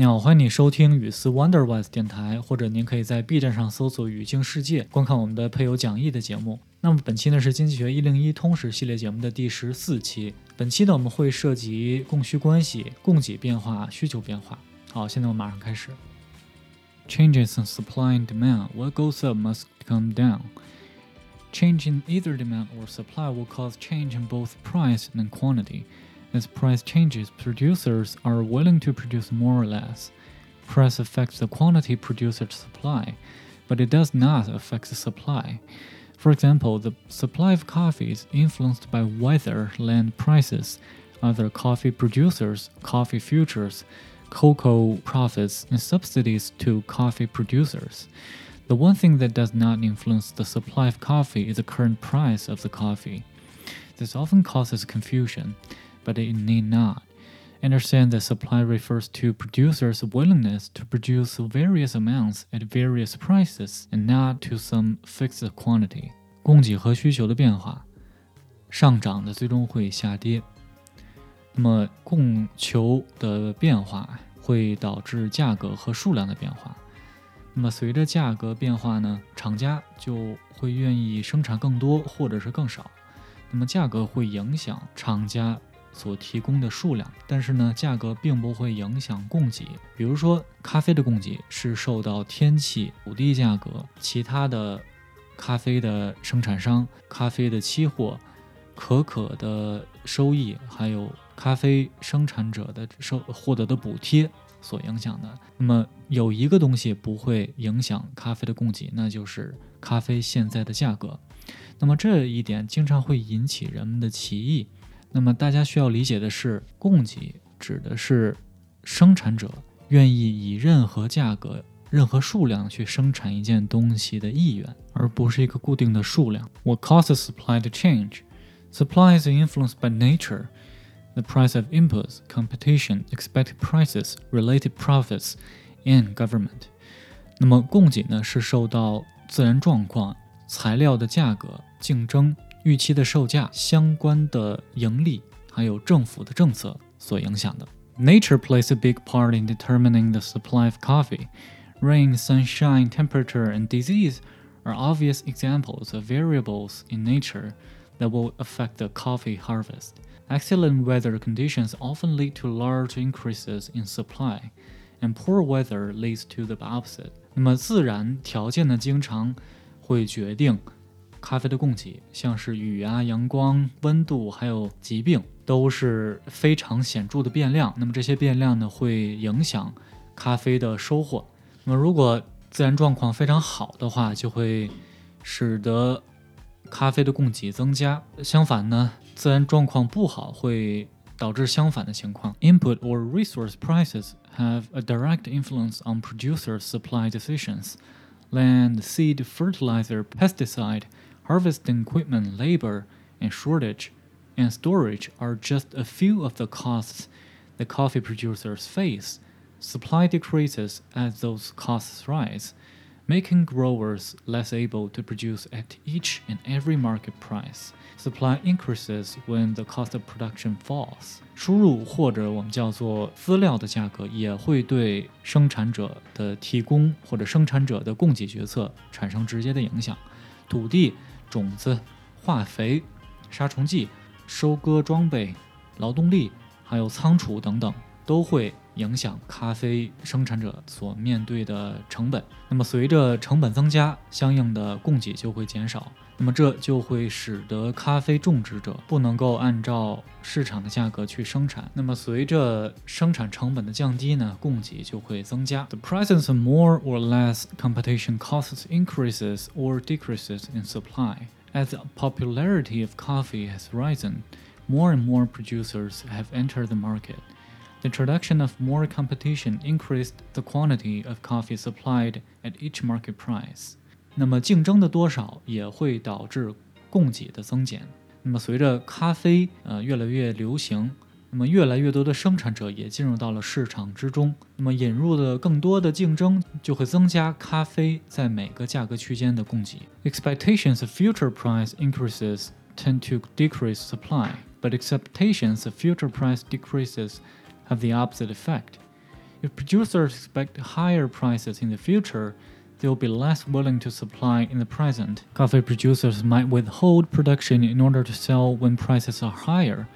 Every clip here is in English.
你好，欢迎你收听语思 Wonderwise 电台，或者您可以在 B 站上搜索“语境世界”，观看我们的配有讲义的节目。那么本期呢是经济学一零一通识系列节目的第十四期。本期呢我们会涉及供需关系、供给变化、需求变化。好，现在我们马上开始。Changes in supply and demand. What goes up must come down. Change in either demand or supply will cause change in both price and quantity. As price changes, producers are willing to produce more or less. Price affects the quantity producers supply, but it does not affect the supply. For example, the supply of coffee is influenced by weather, land prices, other coffee producers, coffee futures, cocoa profits, and subsidies to coffee producers. The one thing that does not influence the supply of coffee is the current price of the coffee. This often causes confusion but it need not. Understand that supply refers to producers' willingness to produce various amounts at various prices and not to some fixed quantity. 供给和需求的变化，上涨的最终会下跌。那么供求的变化会导致价格和数量的变化。那么随着价格变化呢，厂家就会愿意生产更多或者是更少。那么价格会影响厂家所提供的数量，但是呢，价格并不会影响供给。比如说，咖啡的供给是受到天气、土地价格、其他的咖啡的生产商、咖啡的期货、可可的收益，还有咖啡生产者的收获得的补贴所影响的。那么，有一个东西不会影响咖啡的供给，那就是咖啡现在的价格。那么这一点经常会引起人们的歧义。那么大家需要理解的是，供给指的是生产者愿意以任何价格、任何数量去生产一件东西的意愿，而不是一个固定的数量。What causes supply to change? Supply is influenced by nature, the price of inputs, competition, expected prices, related profits, and government. 那么供给呢，是受到自然状况、材料的价格、竞争。预期的售价、相关的盈利，还有政府的政策所影响的。Nature plays a big part in determining the supply of coffee. Rain, sunshine, temperature, and disease are obvious examples of variables in nature that will affect the coffee harvest. Excellent weather conditions often lead to large increases in supply, and poor weather leads to the opposite. 那么自然条件呢，经常会决定 咖啡的供给，像是雨啊、阳光、温度，还有疾病，都是非常显著的变量。那么这些变量呢，会影响咖啡的收获。那么如果自然状况非常好的话，就会使得咖啡的供给增加。相反呢，自然状况不好，会导致相反的情况。Input or resource prices have a direct influence on producers' supply decisions. Land, seed, fertilizer, pesticide. harvesting equipment, labor, and shortage, and storage are just a few of the costs the coffee producers face. Supply decreases as those costs rise, making growers less able to produce at each and every market price. Supply increases when the cost of production falls. 输入或者我们叫做资料的价格也会对生产者的提供或者生产者的供给决策产生直接的影响。土地 种子、化肥、杀虫剂、收割装备、劳动力，还有仓储等等，都会影响咖啡生产者所面对的成本。那么，随着成本增加，相应的供给就会减少。那么，这就会使得咖啡种植者不能够按照市场的价格去生产。那么，随着生产成本的降低呢，供给就会增加。The presence of more or less competition causes increases or decreases in supply. As the popularity of coffee has risen, more and more producers have entered the market. The introduction of more competition increased the quantity of coffee supplied at each market price. 那么竞争的多少也会导致供给的增减。那么随着咖啡呃越来越流行，那么越来越多的生产者也进入到了市场之中。那么引入的更多的竞争就会增加咖啡在每个价格区间的供给。Expectations of future price increases tend to decrease supply, but expectations of future price decreases have the opposite effect. If producers expect higher prices in the future, they will be less willing to supply in the present. Coffee producers might withhold production in order to sell when prices are higher.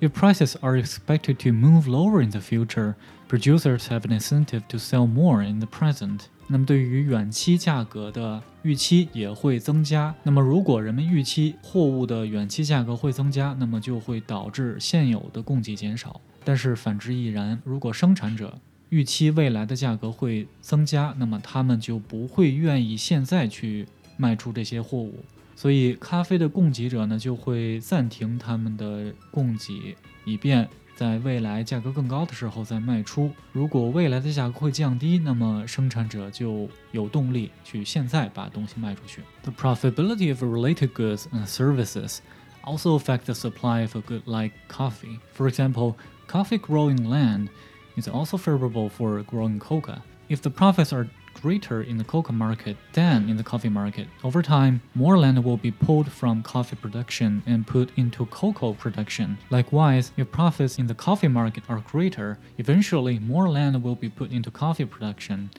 If prices are expected to move lower in the future, producers have an incentive to sell more in the present. 那么对于远期价格的预期也会增加。那么如果人们预期货物的远期价格会增加，那么就会导致现有的供给减少。但是反之亦然，如果生产者预期未来的价格会增加，那么他们就不会愿意现在去卖出这些货物，所以咖啡的供给者呢就会暂停他们的供给，以便在未来价格更高的时候再卖出。如果未来的价格会降低，那么生产者就有动力去现在把东西卖出去。The profitability of related goods and services also affect the supply of a good like coffee. For example, coffee growing land is also favorable for growing coca. If the profits are greater in the coca market than in the coffee market, over time, more land will be pulled from coffee production and put into cocoa production. Likewise, if profits in the coffee market are greater, eventually more land will be put into coffee production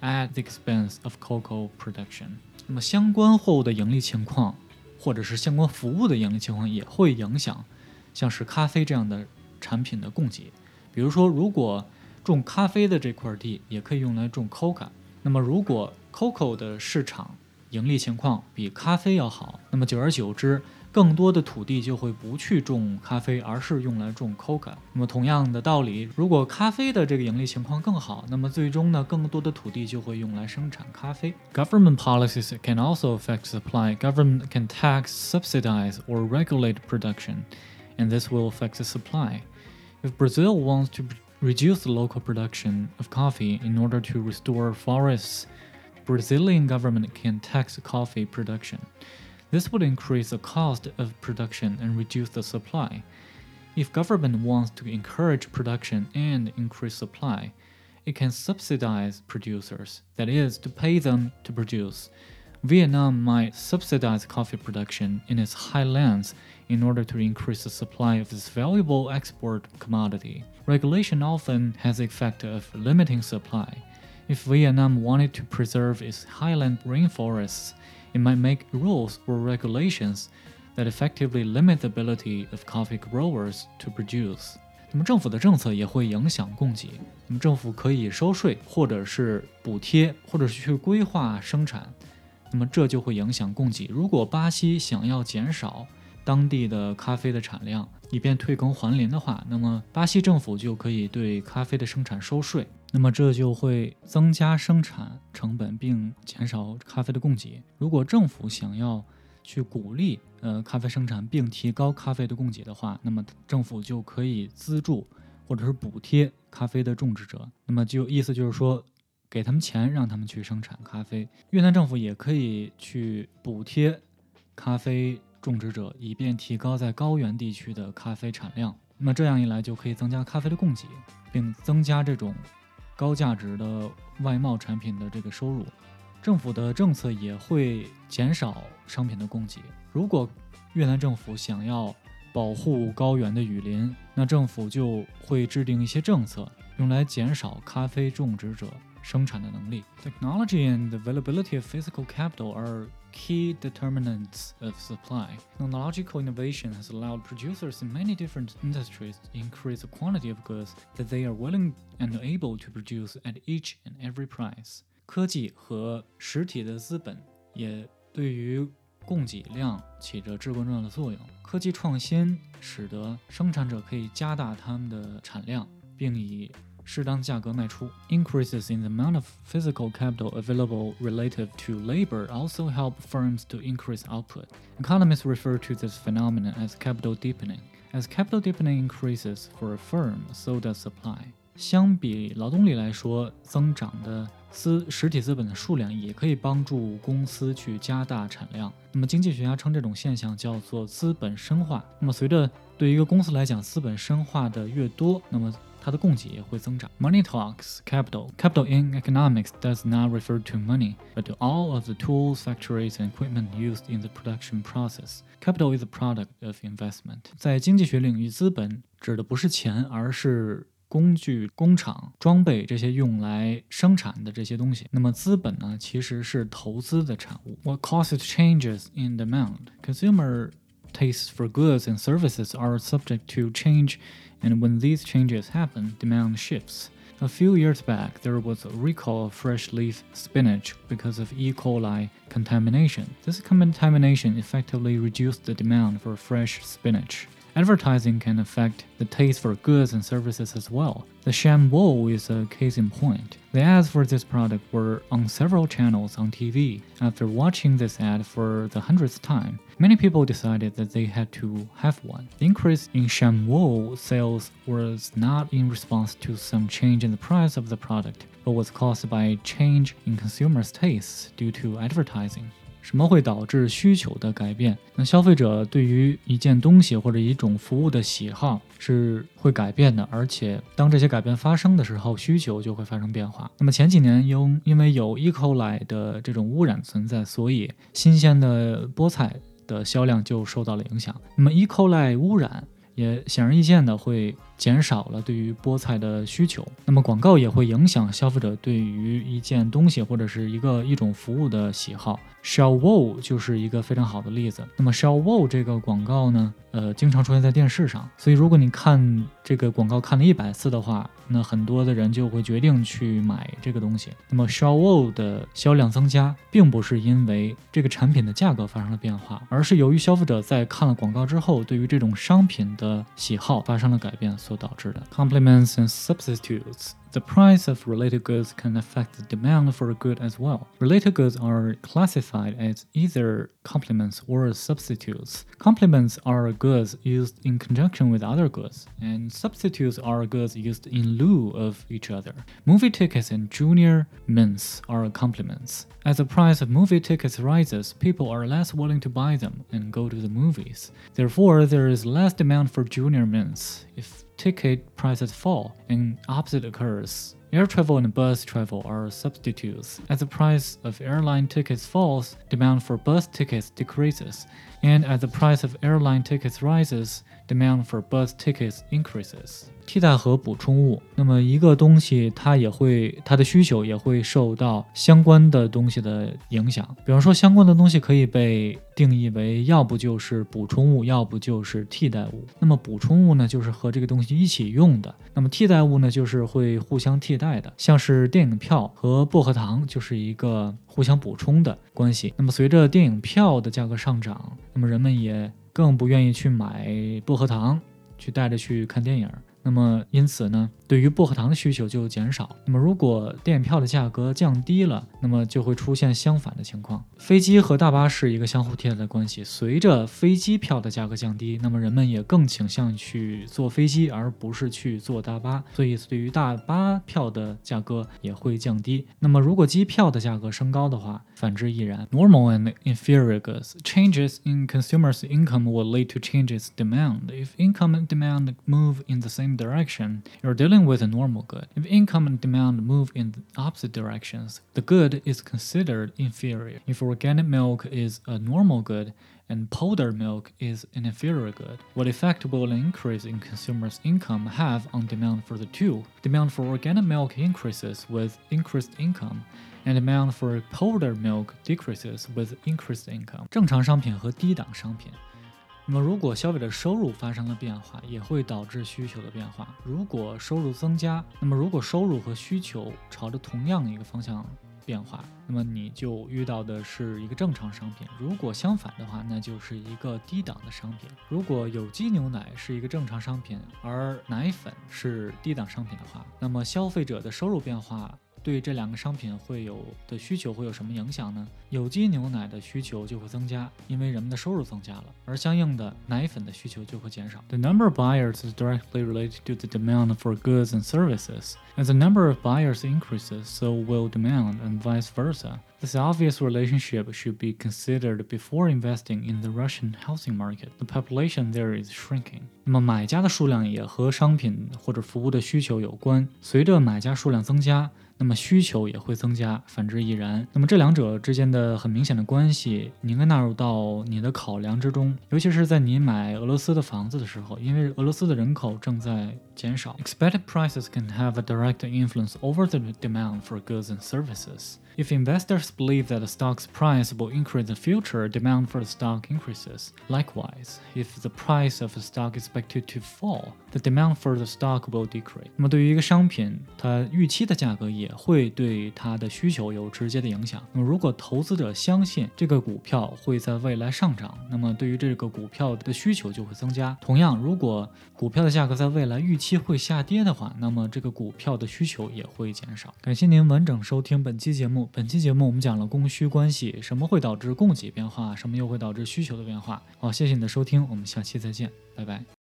at the expense of cocoa production. 那么相关货物的盈利情况，或者是相关服务的盈利情况，也会影响像是咖啡这样的产品的供给。比如说，如果种咖啡的这块地也可以用来种 coca， 那么如果 coco 的市场盈利情况比咖啡要好，那么久而久之，更多的土地就会不去种咖啡，而是用来种 coca。那么同样的道理，如果咖啡的这个盈利情况更好，那么最终呢，更多的土地就会用来生产咖啡。Government policies can also affect supply. Government can tax, subsidize, or regulate production, and this will affect the supply. If Brazil wants to reduce the local production of coffee in order to restore forests, Brazilian government can tax coffee production. This would increase the cost of production and reduce the supply. If government wants to encourage production and increase supply, it can subsidize producers, that is, to pay them to produce. Vietnam might subsidize coffee production in its highlands in order to increase the supply of this valuable export commodity. Regulation often has the effect of limiting supply. If Vietnam wanted to preserve its highland rainforests, it might make rules or regulations that effectively limit the ability of coffee growers to produce. 那么政府的政策也会影响供给。那么政府可以收税，或者是补贴，或者是去规划生产。 那么这就会影响供给。如果巴西想要减少当地的咖啡的产量，以便退耕还林的话，那么巴西政府就可以对咖啡的生产收税。那么这就会增加生产成本，并减少咖啡的供给。如果政府想要去鼓励呃咖啡生产并提高咖啡的供给的话，那么政府就可以资助或者是补贴咖啡的种植者。那么就意思就是说。给他们钱，让他们去生产咖啡。越南政府也可以去补贴咖啡种植者，以便提高在高原地区的咖啡产量。那么这样一来，就可以增加咖啡的供给，并增加这种高价值的外贸产品的这个收入。政府的政策也会减少商品的供给。如果越南政府想要保护高原的雨林，那政府就会制定一些政策，用来减少咖啡种植者。生产的能力。Technology and the availability of physical capital are key determinants of supply. Technological innovation has allowed producers in many different industries to increase the quantity of goods that they are willing and able to produce at each and every price. 科技和实体的资本也对于供给量起着至关重要的作用。科技创新使得生产者可以加大他们的产量，并以 适当价格卖出。Increases in the amount of physical capital available relative to labor also help firms to increase output. Economists refer to this phenomenon as capital deepening. As capital deepening increases for a firm, so does supply. 相比劳动力来说，增长的资实体资本的数量也可以帮助公司去加大产量。那么经济学家称这种现象叫做资本深化。那么随着对一个公司来讲，资本深化的越多，那么它的供给也会增长。Money talks capital. Capital in economics does not refer to money, but to all of the tools, factories, and equipment used in the production process. Capital is a product of investment. 在经济学领域，资本指的不是钱，而是 工具、工厂、装备这些用来生产的这些东西。那么资本呢，其实是投资的产物。What causes changes in demand? Consumer tastes for goods and services are subject to change, and when these changes happen, demand shifts. A few years back, there was a recall of fresh leaf spinach because of E. coli contamination. This contamination effectively reduced the demand for fresh spinach. Advertising can affect the taste for goods and services as well. The ShamWow is a case in point. The ads for this product were on several channels on TV. After watching this ad for the hundredth time, many people decided that they had to have one. The increase in ShamWow sales was not in response to some change in the price of the product, but was caused by a change in consumers' tastes due to advertising. 什么会导致需求的改变？那消费者对于一件东西或者一种服务的喜好是会改变的，而且当这些改变发生的时候，需求就会发生变化。那么前几年因因为有 E. coli 的这种污染存在，所以新鲜的菠菜的销量就受到了影响。那么 E. coli 污染也显而易见的会。减少了对于菠菜的需求，那么广告也会影响消费者对于一件东西或者是一个一种服务的喜好。Shell Wow 就是一个非常好的例子。那么 Shell Wow 这个广告呢，呃，经常出现在电视上，所以如果你看这个广告看了一百次的话，那很多的人就会决定去买这个东西。那么 Shell Wow 的销量增加，并不是因为这个产品的价格发生了变化，而是由于消费者在看了广告之后，对于这种商品的喜好发生了改变。所导致的 complements and substitutes the price of related goods can affect the demand for a good as well. Related goods are classified as either complements or substitutes. Complements are goods used in conjunction with other goods, and substitutes are goods used in lieu of each other. Movie tickets and junior mints are complements. As the price of movie tickets rises, people are less willing to buy them and go to the movies. Therefore, there is less demand for junior mints. If ticket prices fall, and opposite occurs. Air travel and bus travel are substitutes. As the price of airline tickets falls, demand for bus tickets decreases, and as the price of airline tickets rises, demand for bus tickets increases. 替代和补充物，那么一个东西它也会它的需求也会受到相关的东西的影响。比方说，相关的东西可以被定义为要不就是补充物，要不就是替代物。那么补充物呢，就是和这个东西一起用的；那么替代物呢，就是会互相替代的。像是电影票和薄荷糖就是一个互相补充的关系。那么随着电影票的价格上涨，那么人们也更不愿意去买薄荷糖，去带着去看电影。那么，因此呢，对于薄荷糖的需求就减少。那么，如果电影票的价格降低了，那么就会出现相反的情况。飞机和大巴是一个相互替代的关系。随着飞机票的价格降低，那么人们也更倾向去坐飞机，而不是去坐大巴。所以，对于大巴票的价格也会降低。那么，如果机票的价格升高的话，反之亦然。Normal and inferior goods changes in consumers' income will lead to changes demand. If income and demand move in the same direction, you're dealing with a normal good. If income and demand move in opposite directions, the good is considered inferior. If organic milk is a normal good, and powdered milk is an inferior good. What effect will an increase in consumers' income have on demand for the two? Demand for organic milk increases with increased income, and demand for powdered milk decreases with increased income. 正常商品和低档商品。 那么，如果消费者收入发生了变化，也会导致需求的变化。如果收入增加，那么如果收入和需求朝着同样一个方向变化，那么你就遇到的是一个正常商品。如果相反的话，那就是一个低档的商品。如果有机牛奶是一个正常商品，而奶粉是低档商品的话，那么消费者的收入变化。对这两个商品会有的需求会有什么影响呢？有机牛奶的需求就会增加，因为人们的收入增加了，而相应的奶粉的需求就会减少。The number of buyers is directly related to the demand for goods and services. As the number of buyers increases, so will demand, and vice versa. This obvious relationship should be considered before investing in the Russian housing market. The population there is shrinking. 那么买家的数量也和商品或者服务的需求有关。随着买家数量增加，那么需求也会增加，反之亦然。那么这两者之间的很明显的关系，你应该纳入到你的考量之中，尤其是在你买俄罗斯的房子的时候，因为俄罗斯的人口正在减少。Expected prices can have a direct influence over the demand for goods and services. If investors believe that the stock's price will increase in the future, demand for the stock increases. Likewise, if the price of a stock is expected to fall, the demand for the stock will decrease. 那么对于一个商品，它预期的价格也会对它的需求有直接的影响。那么如果投资者相信这个股票会在未来上涨，那么对于这个股票的需求就会增加。同样，如果股票的价格在未来预期会下跌的话，那么这个股票的需求也会减少。感谢您完整收听本期节目本期节目我们讲了供需关系，什么会导致供给变化，什么又会导致需求的变化。好，谢谢你的收听，我们下期再见，拜拜。